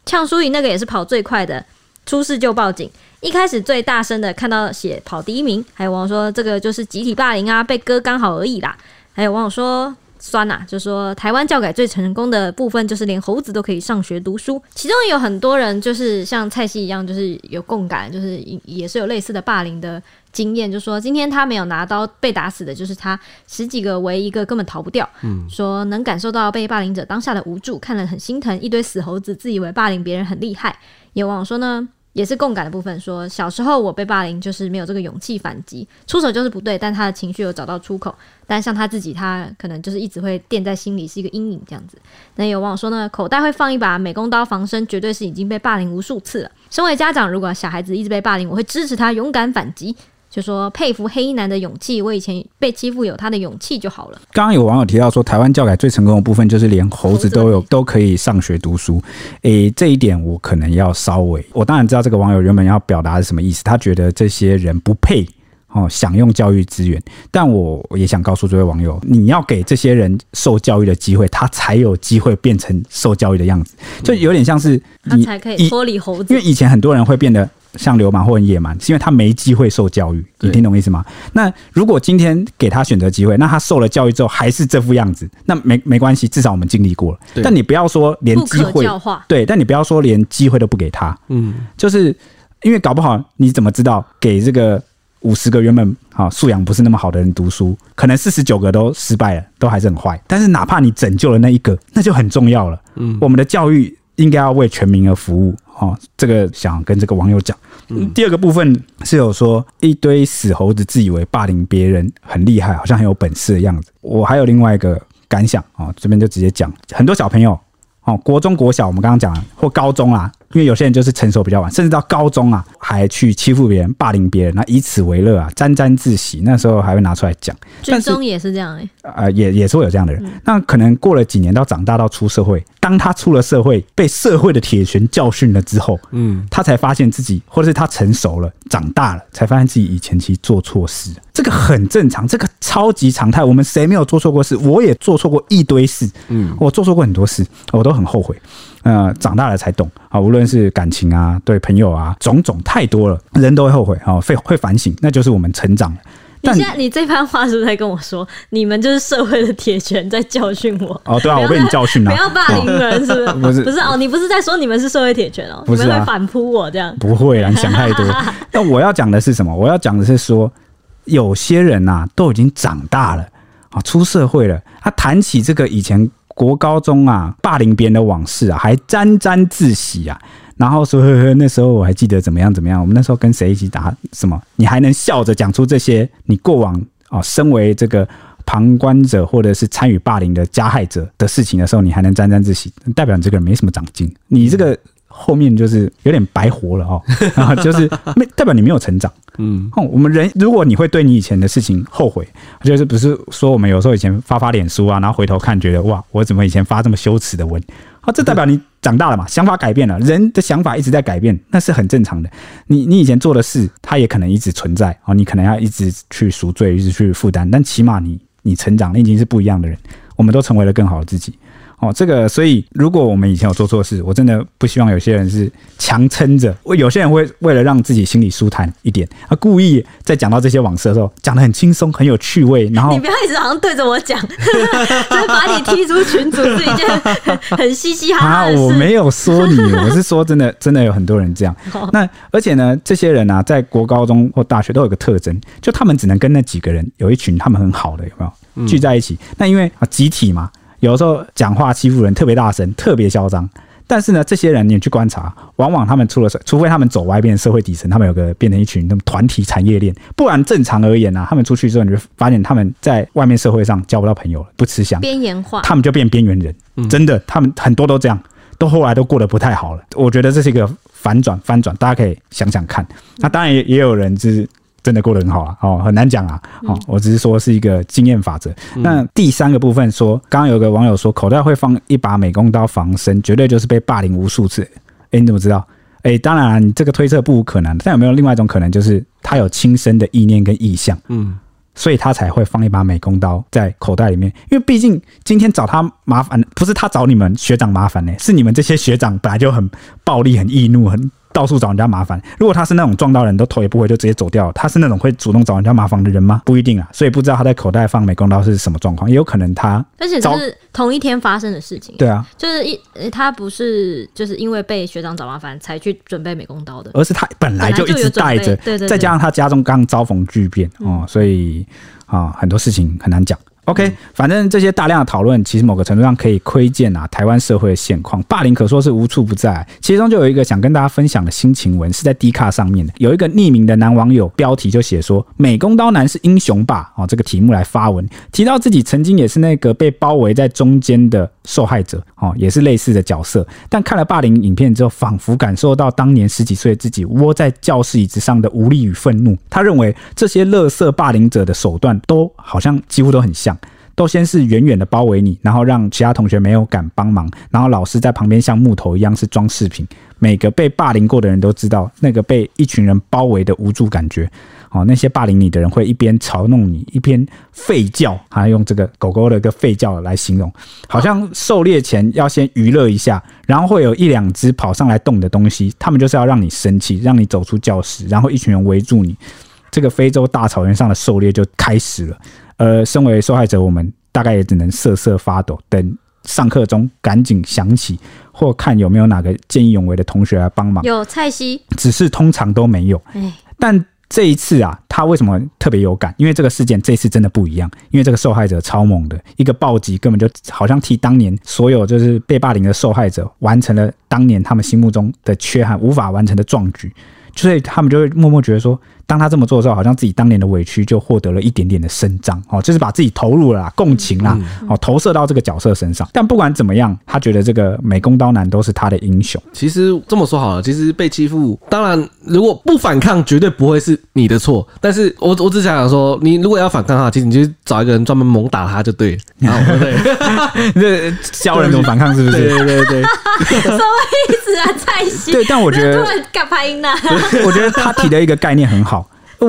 呛书影那个也是跑最快的，出事就报警，一开始最大声的看到写跑第一名。还有网友说这个就是集体霸凌啊，被割刚好而已啦。还有网友说。酸呐、就说台湾教改最成功的部分就是连猴子都可以上学读书，其中有很多人就是像蔡西一样，就是有共感，就是也是有类似的霸凌的经验，就说今天他没有拿刀被打死的，就是他十几个围一个根本逃不掉，嗯，说能感受到被霸凌者当下的无助，看了很心疼，一堆死猴子自以为霸凌别人很厉害，有网友说呢。也是共感的部分，说小时候我被霸凌，就是没有这个勇气反击，出手就是不对，但他的情绪有找到出口。但像他自己，他可能就是一直会垫在心里，是一个阴影这样子。那有网友说呢，口袋会放一把美工刀防身，绝对是已经被霸凌无数次了。身为家长，如果小孩子一直被霸凌，我会支持他勇敢反击。就说佩服黑衣男的勇气，我以前被欺负有他的勇气就好了。刚刚有网友提到说，台湾教改最成功的部分就是连猴子都有都可以上学读书。诶、欸，这一点我可能要稍微，我当然知道这个网友原本要表达是什么意思，他觉得这些人不配哦享用教育资源。但我也想告诉这位网友，你要给这些人受教育的机会，他才有机会变成受教育的样子，就有点像是你他才可以脱离猴子，因为以前很多人会变得。像流氓或者野蛮，是因为他没机会受教育。你听懂意思吗？那如果今天给他选择机会，那他受了教育之后还是这副样子，那没没关系，至少我们经历过了。但你不要说连机会，对，但你不要说连机会都不给他。嗯，就是因为搞不好你怎么知道给这个五十个原本啊素养不是那么好的人读书，可能四十九个都失败了，都还是很坏。但是哪怕你拯救了那一个，那就很重要了。嗯，我们的教育应该要为全民而服务。哦，这个想跟这个网友讲。嗯，第二个部分是有说一堆死猴子自以为霸凌别人很厉害，好像很有本事的样子。我还有另外一个感想啊，这边就直接讲，很多小朋友哦，国中、国小，我们刚刚讲了，或高中啊。因为有些人就是成熟比较晚，甚至到高中啊，还去欺负别人、霸凌别人，那以此为乐啊，沾沾自喜。那时候还会拿出来讲。最终也是这样哎、欸，呃，也也是会有这样的人。嗯、那可能过了几年，到长大到出社会，当他出了社会，被社会的铁拳教训了之后，嗯，他才发现自己，或者是他成熟了、长大了，才发现自己以前其实做错事。这个很正常，这个超级常态。我们谁没有做错过事？我也做错过一堆事，嗯，我做错过很多事，我都很后悔。呃，长大了才懂啊，无论是感情啊，对朋友啊，种种太多了，人都会后悔啊，会会反省，那就是我们成长了。你现在你这番话是不是在跟我说，你们就是社会的铁拳在教训我？哦，对啊，我被你教训了，不要霸凌人，是不是？不是，不是哦，你不是在说你们是社会铁拳哦，不是啊，你们会反扑我这样？不会啊，你想太多。那我要讲的是什么？我要讲的是说，有些人呐、啊，都已经长大了啊，出社会了，他谈起这个以前。国高中啊，霸凌别人的往事啊，还沾沾自喜啊，然后说呵呵，那时候我还记得怎么样怎么样，我们那时候跟谁一起打什么，你还能笑着讲出这些？你过往啊，身为这个旁观者或者是参与霸凌的加害者的事情的时候，你还能沾沾自喜，代表你这个人没什么长进，你这个。后面就是有点白活了哦，然 后就是没代表你没有成长。嗯，我们人如果你会对你以前的事情后悔，就是不是说我们有时候以前发发脸书啊，然后回头看觉得哇，我怎么以前发这么羞耻的文？啊，这代表你长大了嘛，想法改变了，人的想法一直在改变，那是很正常的。你你以前做的事，它也可能一直存在啊，你可能要一直去赎罪，一直去负担，但起码你你成长，你已经是不一样的人，我们都成为了更好的自己。哦，这个，所以如果我们以前有做错事，我真的不希望有些人是强撑着。我有些人会为了让自己心里舒坦一点，他故意在讲到这些往事的时候，讲的很轻松，很有趣味。然后你不要一直好像对着我讲，就是把你踢出群组是一件很 嘻嘻哈哈的事。啊，我没有说你，我是说真的，真的有很多人这样。那而且呢，这些人啊，在国高中或大学都有个特征，就他们只能跟那几个人有一群他们很好的，有没有聚在一起？那因为啊，集体嘛。有时候讲话欺负人特别大声，特别嚣张。但是呢，这些人你去观察，往往他们出了事，除非他们走歪，变成社会底层，他们有个变成一群那么团体产业链。不然正常而言呢、啊，他们出去之后，你就发现他们在外面社会上交不到朋友了，不吃香，边缘化，他们就变边缘人。真的，他们很多都这样，都后来都过得不太好了。我觉得这是一个反转，翻转，大家可以想想看。那当然也也有人就是。真的过得很好啊，哦，很难讲啊，哦，我只是说是一个经验法则。嗯、那第三个部分说，刚刚有个网友说，口袋会放一把美工刀防身，绝对就是被霸凌无数次。哎，你怎么知道？哎，当然、啊，你这个推测不无可能。但有没有另外一种可能，就是他有轻生的意念跟意向，嗯，所以他才会放一把美工刀在口袋里面。因为毕竟今天找他麻烦，不是他找你们学长麻烦呢，是你们这些学长本来就很暴力、很易怒、很。到处找人家麻烦。如果他是那种撞到人都头也不回就直接走掉，他是那种会主动找人家麻烦的人吗？不一定啊。所以不知道他在口袋放美工刀是什么状况，也有可能他。而且这是同一天发生的事情。对啊，就是一他不是就是因为被学长找麻烦才去准备美工刀的，而是他本来就一直带着。对对对。再加上他家中刚遭逢巨变哦，所以啊很多事情很难讲。OK，反正这些大量的讨论，其实某个程度上可以窥见啊，台湾社会的现况。霸凌可说是无处不在，其中就有一个想跟大家分享的心情文，是在 D 卡上面的。有一个匿名的男网友，标题就写说“美工刀男是英雄吧”哦，这个题目来发文，提到自己曾经也是那个被包围在中间的受害者哦，也是类似的角色。但看了霸凌影片之后，仿佛感受到当年十几岁自己窝在教室椅子上的无力与愤怒。他认为这些乐色霸凌者的手段都好像几乎都很像。都先是远远的包围你，然后让其他同学没有敢帮忙，然后老师在旁边像木头一样是装饰品。每个被霸凌过的人都知道那个被一群人包围的无助感觉。哦，那些霸凌你的人会一边嘲弄你，一边吠叫，还用这个狗狗的一个吠叫来形容，好像狩猎前要先娱乐一下，然后会有一两只跑上来动的东西，他们就是要让你生气，让你走出教室，然后一群人围住你，这个非洲大草原上的狩猎就开始了。呃，身为受害者，我们大概也只能瑟瑟发抖，等上课中赶紧想起，或看有没有哪个见义勇为的同学来帮忙。有蔡西，只是通常都没有。但 这一次啊，他为什么特别有感？因为这个事件这次真的不一样，因为这个受害者超猛的，一个暴击根本就好像替当年所有就是被霸凌的受害者完成了当年他们心目中的缺憾无法完成的壮举，所以他们就会默默觉得说。当他这么做的时候，好像自己当年的委屈就获得了一点点的伸张，哦，就是把自己投入了啦，共情啦，哦，投射到这个角色身上。但不管怎么样，他觉得这个美工刀男都是他的英雄。其实这么说好了，其实被欺负，当然如果不反抗，绝对不会是你的错。但是我我只想想说，你如果要反抗的话，其实你就找一个人专门猛打他就对了，对对？这教人怎么反抗是不是？对对对对，什么意思啊？蔡西？对，但我觉得，干拍音呢？我觉得他提的一个概念很好。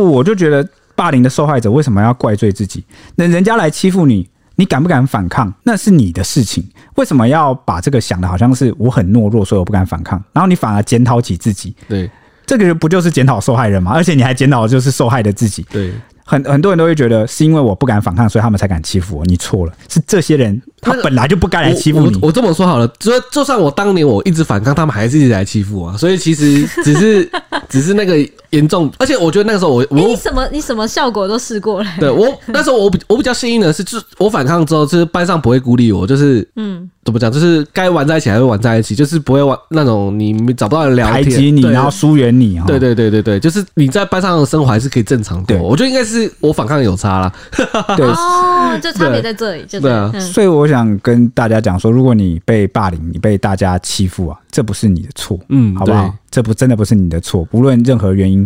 我就觉得霸凌的受害者为什么要怪罪自己？那人家来欺负你，你敢不敢反抗？那是你的事情。为什么要把这个想的好像是我很懦弱，所以我不敢反抗？然后你反而检讨起自己，对，这个不就是检讨受害人吗？而且你还检讨的就是受害的自己，对。很很多人都会觉得是因为我不敢反抗，所以他们才敢欺负我。你错了，是这些人他本来就不该来欺负你。我，我，我这么说好了，就就算我当年我一直反抗，他们还是一直来欺负我。所以其实只是只是那个严重，而且我觉得那个时候我我、欸、你什么你什么效果都试过了。对我 那时候我比我比较幸运的是，就是我反抗之后，就是班上不会孤立我，就是嗯。怎么讲？就是该玩在一起还会玩在一起，就是不会玩那种你找不到人聊天，排挤你，然后疏远你。对对对对对，就是你在班上的生活还是可以正常过。我觉得应该是我反抗有差啦。对哦，就差别在这里，就对啊。所以我想跟大家讲说，如果你被霸凌，你被大家欺负啊，这不是你的错，嗯，好不好？这不真的不是你的错。无论任何原因，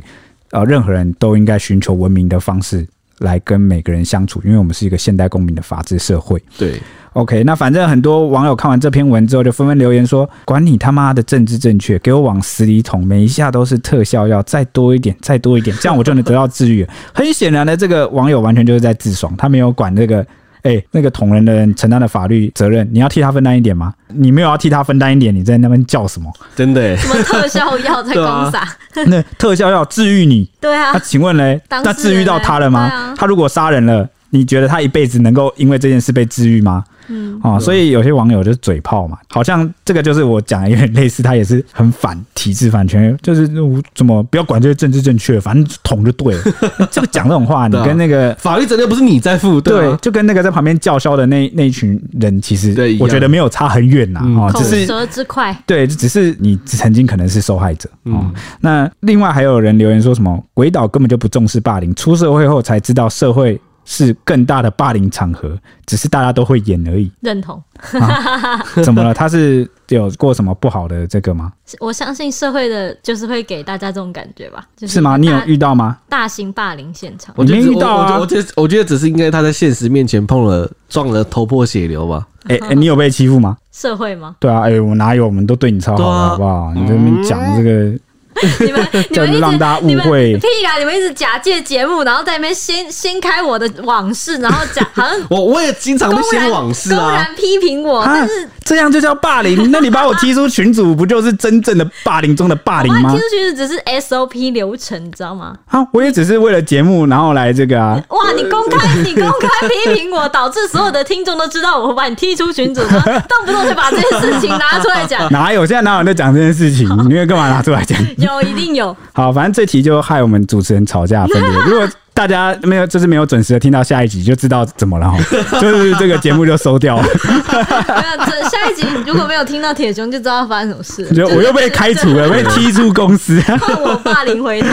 呃，任何人都应该寻求文明的方式来跟每个人相处，因为我们是一个现代公民的法治社会。对。OK，那反正很多网友看完这篇文之后，就纷纷留言说：“管你他妈的政治正确，给我往死里捅！每一下都是特效药，再多一点，再多一点，这样我就能得到治愈。”很显然的，这个网友完全就是在自爽，他没有管这个哎，那个捅人的人承担的法律责任，你要替他分担一点吗？你没有要替他分担一点，你在那边叫什么？真的？什么特效药在公撒？那特效药治愈你？对啊。那请问嘞？那治愈到他了吗？他如果杀人了，你觉得他一辈子能够因为这件事被治愈吗？嗯啊，所以有些网友就是嘴炮嘛，好像这个就是我讲的有点类似，他也是很反体制、反权，就是怎么不要管这些政治正确，反正捅就对了。这个讲这种话，你跟那个法律责任不是你在负，对，就跟那个在旁边叫嚣的那那一群人，其实我觉得没有差很远呐啊，只是口舌之快，对，只是你曾经可能是受害者啊。那另外还有人留言说什么鬼岛根本就不重视霸凌，出社会后才知道社会。是更大的霸凌场合，只是大家都会演而已。认同？啊、怎么了？他是有过什么不好的这个吗？我相信社会的，就是会给大家这种感觉吧。就是、是吗？你有遇到吗？大型霸凌现场，我没遇到啊。我觉得，我觉得只是应该他在现实面前碰了撞了，头破血流吧。哎、欸欸，你有被欺负吗？社会吗？对啊，哎、欸，我哪有？我们都对你超好的，好不好？啊、你这边讲这个。嗯 你们 你们一直让大家误会屁啦！你们一直假借节目，然后在那边掀掀开我的往事，然后讲好像 我我也经常掀往事啊，公然批评我，但是这样就叫霸凌？那你把我踢出群组，不就是真正的霸凌中的霸凌吗？踢出群组只是 SOP 流程，你知道吗？啊，我也只是为了节目，然后来这个啊。哇，你公开你公开批评我，导致所有的听众都知道我会把你踢出群组，动不动就把这件事情拿出来讲。哪有？现在哪有人在讲这件事情？你会干嘛拿出来讲？有，一定有。好，反正这题就害我们主持人吵架分裂。如果大家没有，就是没有准时的听到下一集，就知道怎么了哈，就是这个节目就收掉了。没有，这下一集如果没有听到铁雄，就知道发生什么事。就我又被开除了，被踢出公司，换我霸凌回他。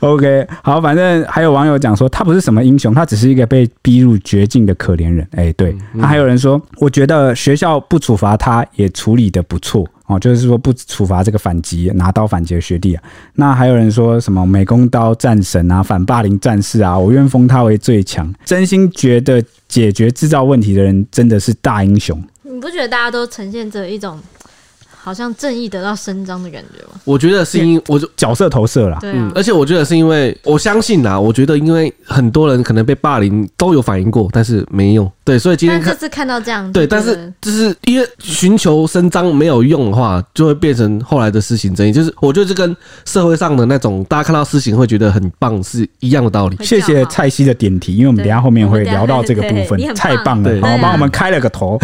OK，好，反正还有网友讲说，他不是什么英雄，他只是一个被逼入绝境的可怜人。哎，对，那还有人说，我觉得学校不处罚他，也处理的不错。哦，就是说不处罚这个反击拿刀反击的学弟啊。那还有人说什么美工刀战神啊，反霸凌战士啊，我愿封他为最强。真心觉得解决制造问题的人真的是大英雄。你不觉得大家都呈现着一种？好像正义得到伸张的感觉吗？我觉得是因我就角色投射了，对、啊，嗯，而且我觉得是因为我相信呐，我觉得因为很多人可能被霸凌都有反应过，但是没用，对，所以今天看这次看到这样，对，但是就是因为寻求伸张没有用的话，就会变成后来的私刑正义，就是我觉得这跟社会上的那种大家看到私刑会觉得很棒是一样的道理。谢谢蔡西的点题，因为我们等下后面会聊到这个部分，太棒了，好，帮我们开了个头。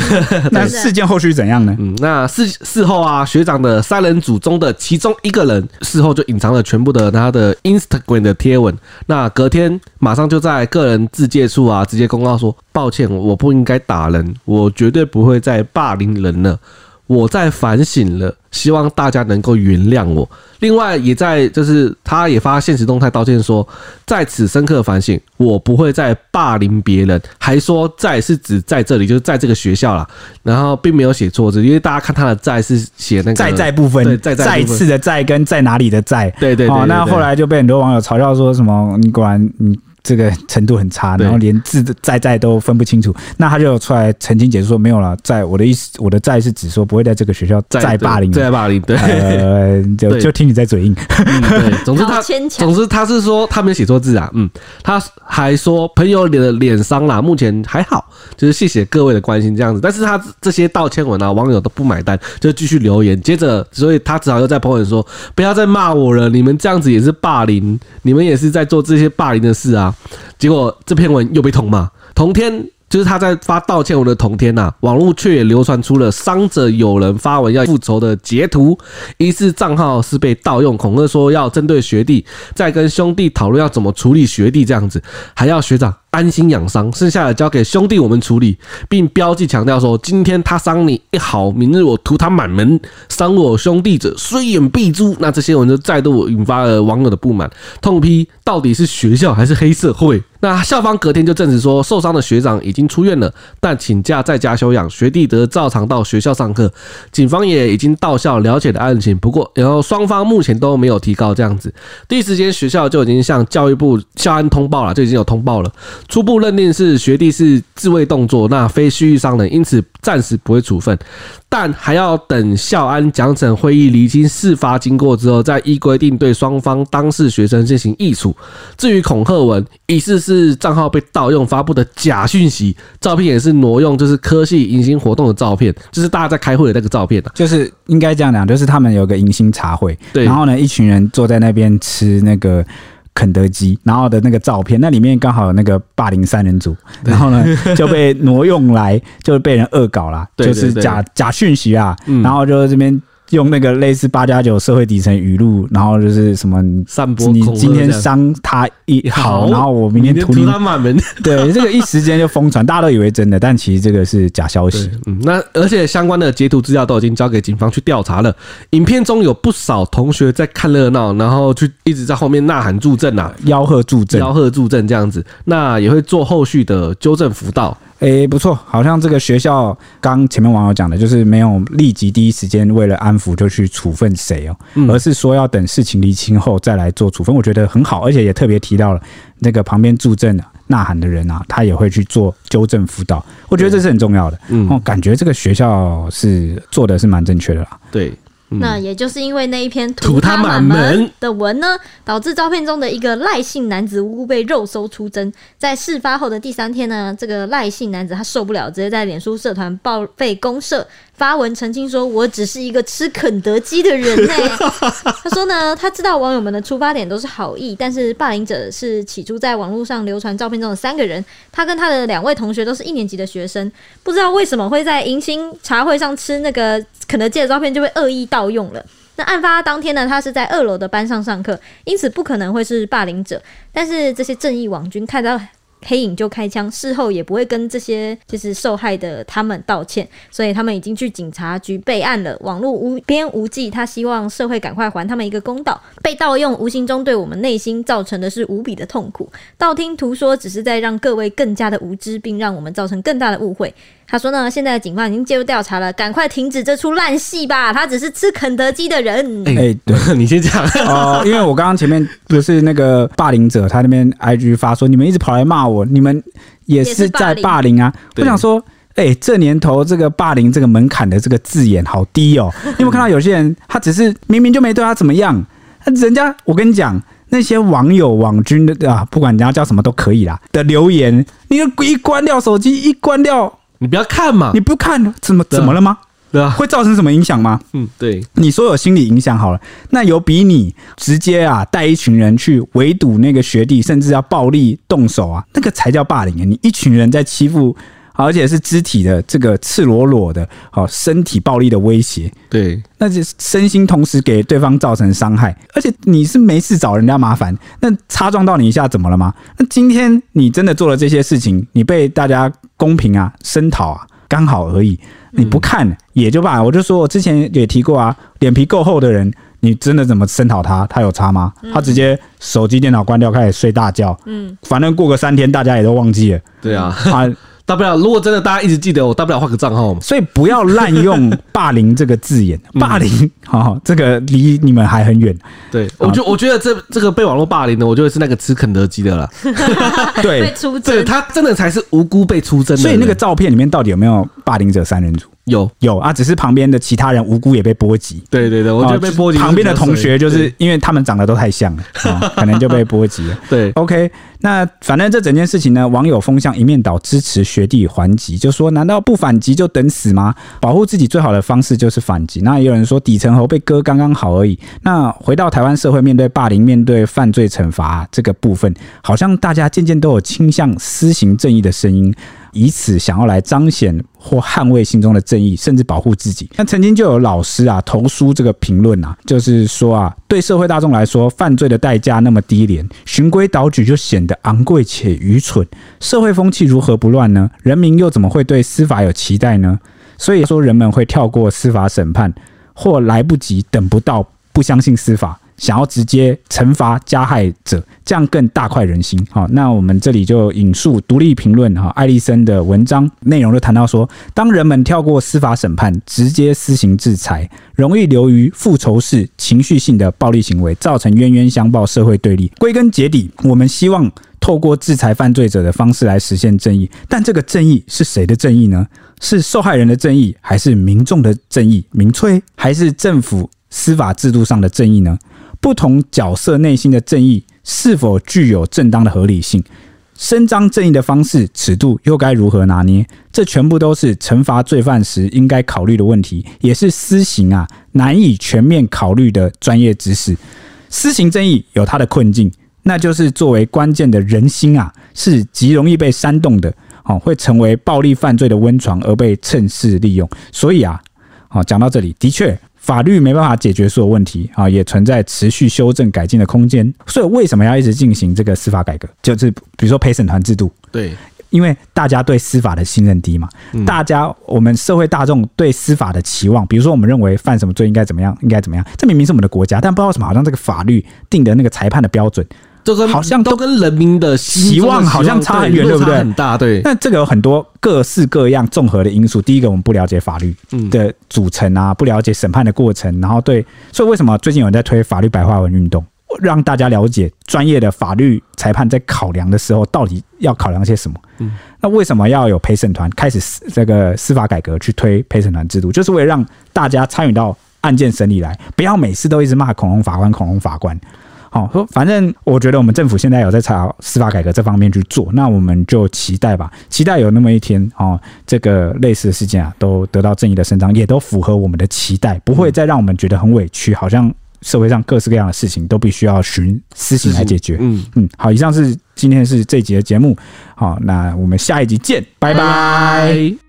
那 事件后续怎样呢？嗯，那事事后啊。啊，学长的三人组中的其中一个人事后就隐藏了全部的他的 Instagram 的贴文，那隔天马上就在个人自介处啊直接公告说：抱歉，我不应该打人，我绝对不会再霸凌人了。我在反省了，希望大家能够原谅我。另外，也在就是他也发现实动态道歉说，在此深刻反省，我不会再霸凌别人，还说在是指在这里，就是在这个学校啦。然后并没有写错字，因为大家看他的在是写那个在在部分，在在再次的在跟在哪里的在，对对对，对。哦，那后来就被很多网友嘲笑说什么，你果然你。这个程度很差，然后连字在在都分不清楚。那他就出来澄清解释说，没有了，在我的意思，我的在是指说不会在这个学校再霸凌，再霸凌。对，呃，就就听你在嘴硬。嗯、对，总之他，总之他是说他没有写错字啊。嗯，他还说朋友脸的脸伤啦，目前还好，就是谢谢各位的关心这样子。但是他这些道歉文啊，网友都不买单，就继续留言。接着，所以他只好又在朋友说，不要再骂我了，你们这样子也是霸凌，你们也是在做这些霸凌的事啊。结果这篇文又被痛骂，同天就是他在发道歉文的同天呐、网络却也流传出了伤者有人发文要复仇的截图，疑似账号是被盗用，恐吓说要针对学弟，再跟兄弟讨论要怎么处理学弟这样子，还要学长安心养伤，剩下的交给兄弟我们处理，并标记强调说，今天他伤你一毫，明日我屠他满门，伤我兄弟者虽远必诛。那这些文就再度引发了网友的不满，痛批到底是学校还是黑社会？那校方隔天就证实说，受伤的学长已经出院了，但请假在家休养，学弟则照常到学校上课。警方也已经到校了解了案情，不过然后双方目前都没有提告这样子。第一时间学校就已经向教育部校安通报了，就已经有通报了。初步认定是学弟是自卫动作，那非蓄意伤人，因此暂时不会处分，但还要等校安奖惩会议厘清事发经过之后，再依规定对双方当事学生进行议处。至于恐吓文，疑似是账号被盗用发布的假讯息，照片也是挪用就是科系迎新活动的照片，就是大家在开会的那个照片啊，就是应该这样讲，就是他们有个迎新茶会，对，然后呢，一群人坐在那边吃那个。肯德基，然后的那个照片，那里面刚好有那个霸凌三人组，然后呢 就被挪用来，就被人恶搞啦，就是假假讯息啊，然后就这边。用那个类似八加九社会底层语录，然后就是什么散播，你今天伤他一好，然后我明天屠他满门。对，这个一时间就疯传，大家都以为真的，但其实这个是假消息。嗯，那而且相关的截图资料都已经交给警方去调查了。影片中有不少同学在看热闹，然后去一直在后面呐喊助阵啊，吆喝助阵，吆喝助阵这样子。那也会做后续的纠正辅导。诶、欸，不错，好像这个学校刚前面网友讲的，就是没有立即第一时间为了安抚就去处分谁哦，而是说要等事情厘清后再来做处分，我觉得很好，而且也特别提到了那个旁边助阵呐喊的人啊，他也会去做纠正辅导，我觉得这是很重要的，嗯，哦，感觉这个学校是做的是蛮正确的啦，对。那也就是因为那一篇屠他满门的文呢，导致照片中的一个赖姓男子无辜被肉搜出征。在事发后的第三天呢，这个赖姓男子他受不了，直接在脸书社团报废公社。发文澄清说：“我只是一个吃肯德基的人呢。”他说呢，他知道网友们的出发点都是好意，但是霸凌者是起初在网络上流传照片中的三个人。他跟他的两位同学都是一年级的学生，不知道为什么会在迎新茶会上吃那个肯德基的照片就被恶意盗用了。那案发当天呢，他是在二楼的班上上课，因此不可能会是霸凌者。但是这些正义网军看到。黑影就开枪，事后也不会跟这些就是受害的他们道歉，所以他们已经去警察局备案了。网络无边无际，他希望社会赶快还他们一个公道。被盗用无形中对我们内心造成的是无比的痛苦。道听途说只是在让各位更加的无知，并让我们造成更大的误会。他说呢，现在的警方已经介入调查了，赶快停止这出烂戏吧！他只是吃肯德基的人。哎、欸，对，你先讲 哦，因为我刚刚前面不是那个霸凌者，他那边 IG 发说，你们一直跑来骂我，你们也是在霸凌啊！我想说，哎、欸，这年头这个霸凌这个门槛的这个字眼好低哦。你有没有看到有些人，他只是明明就没对他怎么样，人家我跟你讲，那些网友网军的啊，不管人家叫什么都可以啦的留言，你一关掉手机，一关掉。你不要看嘛！你不看怎么怎么了吗？对啊，会造成什么影响吗？嗯，对。你说有心理影响好了，那有比你直接啊带一群人去围堵那个学弟，甚至要暴力动手啊，那个才叫霸凌啊！你一群人在欺负，而且是肢体的这个赤裸裸的，好身体暴力的威胁，对，那就身心同时给对方造成伤害，而且你是没事找人家麻烦，那擦撞到你一下怎么了吗？那今天你真的做了这些事情，你被大家。公平啊，声讨啊，刚好而已。你不看也就罢。我就说我之前也提过啊，脸皮够厚的人，你真的怎么声讨他，他有差吗？他直接手机电脑关掉，开始睡大觉。嗯，反正过个三天，大家也都忘记了。对啊，他。大不了，如果真的大家一直记得我，大不了换个账号嘛。所以不要滥用“霸凌”这个字眼，“霸凌”好，这个离你们还很远。对，我就我觉得这这个被网络霸凌的，我觉得是那个吃肯德基的了。对，对，他真的才是无辜被出征的。所以那个照片里面到底有没有霸凌者三人组？有有啊，只是旁边的其他人无辜也被波及。对对对，我觉得被波及。旁边的同学就是因为他们长得都太像了，可能就被波及了。对，OK，那反正这整件事情呢，网友风向一面倒支持学弟还击，就说难道不反击就等死吗？保护自己最好的方式就是反击。那也有人说底层猴被割刚刚好而已。那回到台湾社会，面对霸凌、面对犯罪惩罚这个部分，好像大家渐渐都有倾向私行正义的声音。以此想要来彰显或捍卫心中的正义，甚至保护自己。那曾经就有老师啊投书这个评论啊，就是说啊，对社会大众来说，犯罪的代价那么低廉，循规蹈矩就显得昂贵且愚蠢。社会风气如何不乱呢？人民又怎么会对司法有期待呢？所以说，人们会跳过司法审判，或来不及、等不到，不相信司法。想要直接惩罚加害者，这样更大快人心。好，那我们这里就引述独立评论哈艾利森的文章内容，就谈到说，当人们跳过司法审判，直接施行制裁，容易流于复仇式、情绪性的暴力行为，造成冤冤相报、社会对立。归根结底，我们希望透过制裁犯罪者的方式来实现正义，但这个正义是谁的正义呢？是受害人的正义，还是民众的正义？民粹，还是政府司法制度上的正义呢？不同角色内心的正义是否具有正当的合理性？伸张正义的方式、尺度又该如何拿捏？这全部都是惩罚罪犯时应该考虑的问题，也是私刑啊难以全面考虑的专业知识。私行正义有它的困境，那就是作为关键的人心啊，是极容易被煽动的，哦，会成为暴力犯罪的温床而被趁势利用。所以啊，好，讲到这里，的确。法律没办法解决所有问题啊，也存在持续修正改进的空间。所以为什么要一直进行这个司法改革？就是比如说陪审团制度，对，因为大家对司法的信任低嘛，嗯、大家我们社会大众对司法的期望，比如说我们认为犯什么罪应该怎么样，应该怎么样，这明明是我们的国家，但不知道为什么好像这个法律定的那个裁判的标准。这跟好像都跟人民的期望好像差很远，对不对？很大，对。那这个有很多各式各样综合的因素。第一个，我们不了解法律的组成啊，不了解审判的过程，然后对，所以为什么最近有人在推法律白话文运动，让大家了解专业的法律裁判在考量的时候到底要考量些什么？嗯，那为什么要有陪审团开始这个司法改革去推陪审团制度，就是为了让大家参与到案件审理来，不要每次都一直骂恐龙法官，恐龙法官。好，说反正我觉得我们政府现在有在朝司法改革这方面去做，那我们就期待吧，期待有那么一天哦，这个类似的事件啊，都得到正义的伸张，也都符合我们的期待，不会再让我们觉得很委屈，好像社会上各式各样的事情都必须要寻私刑来解决。嗯嗯，好，以上是今天是这一集的节目，好，那我们下一集见，拜拜。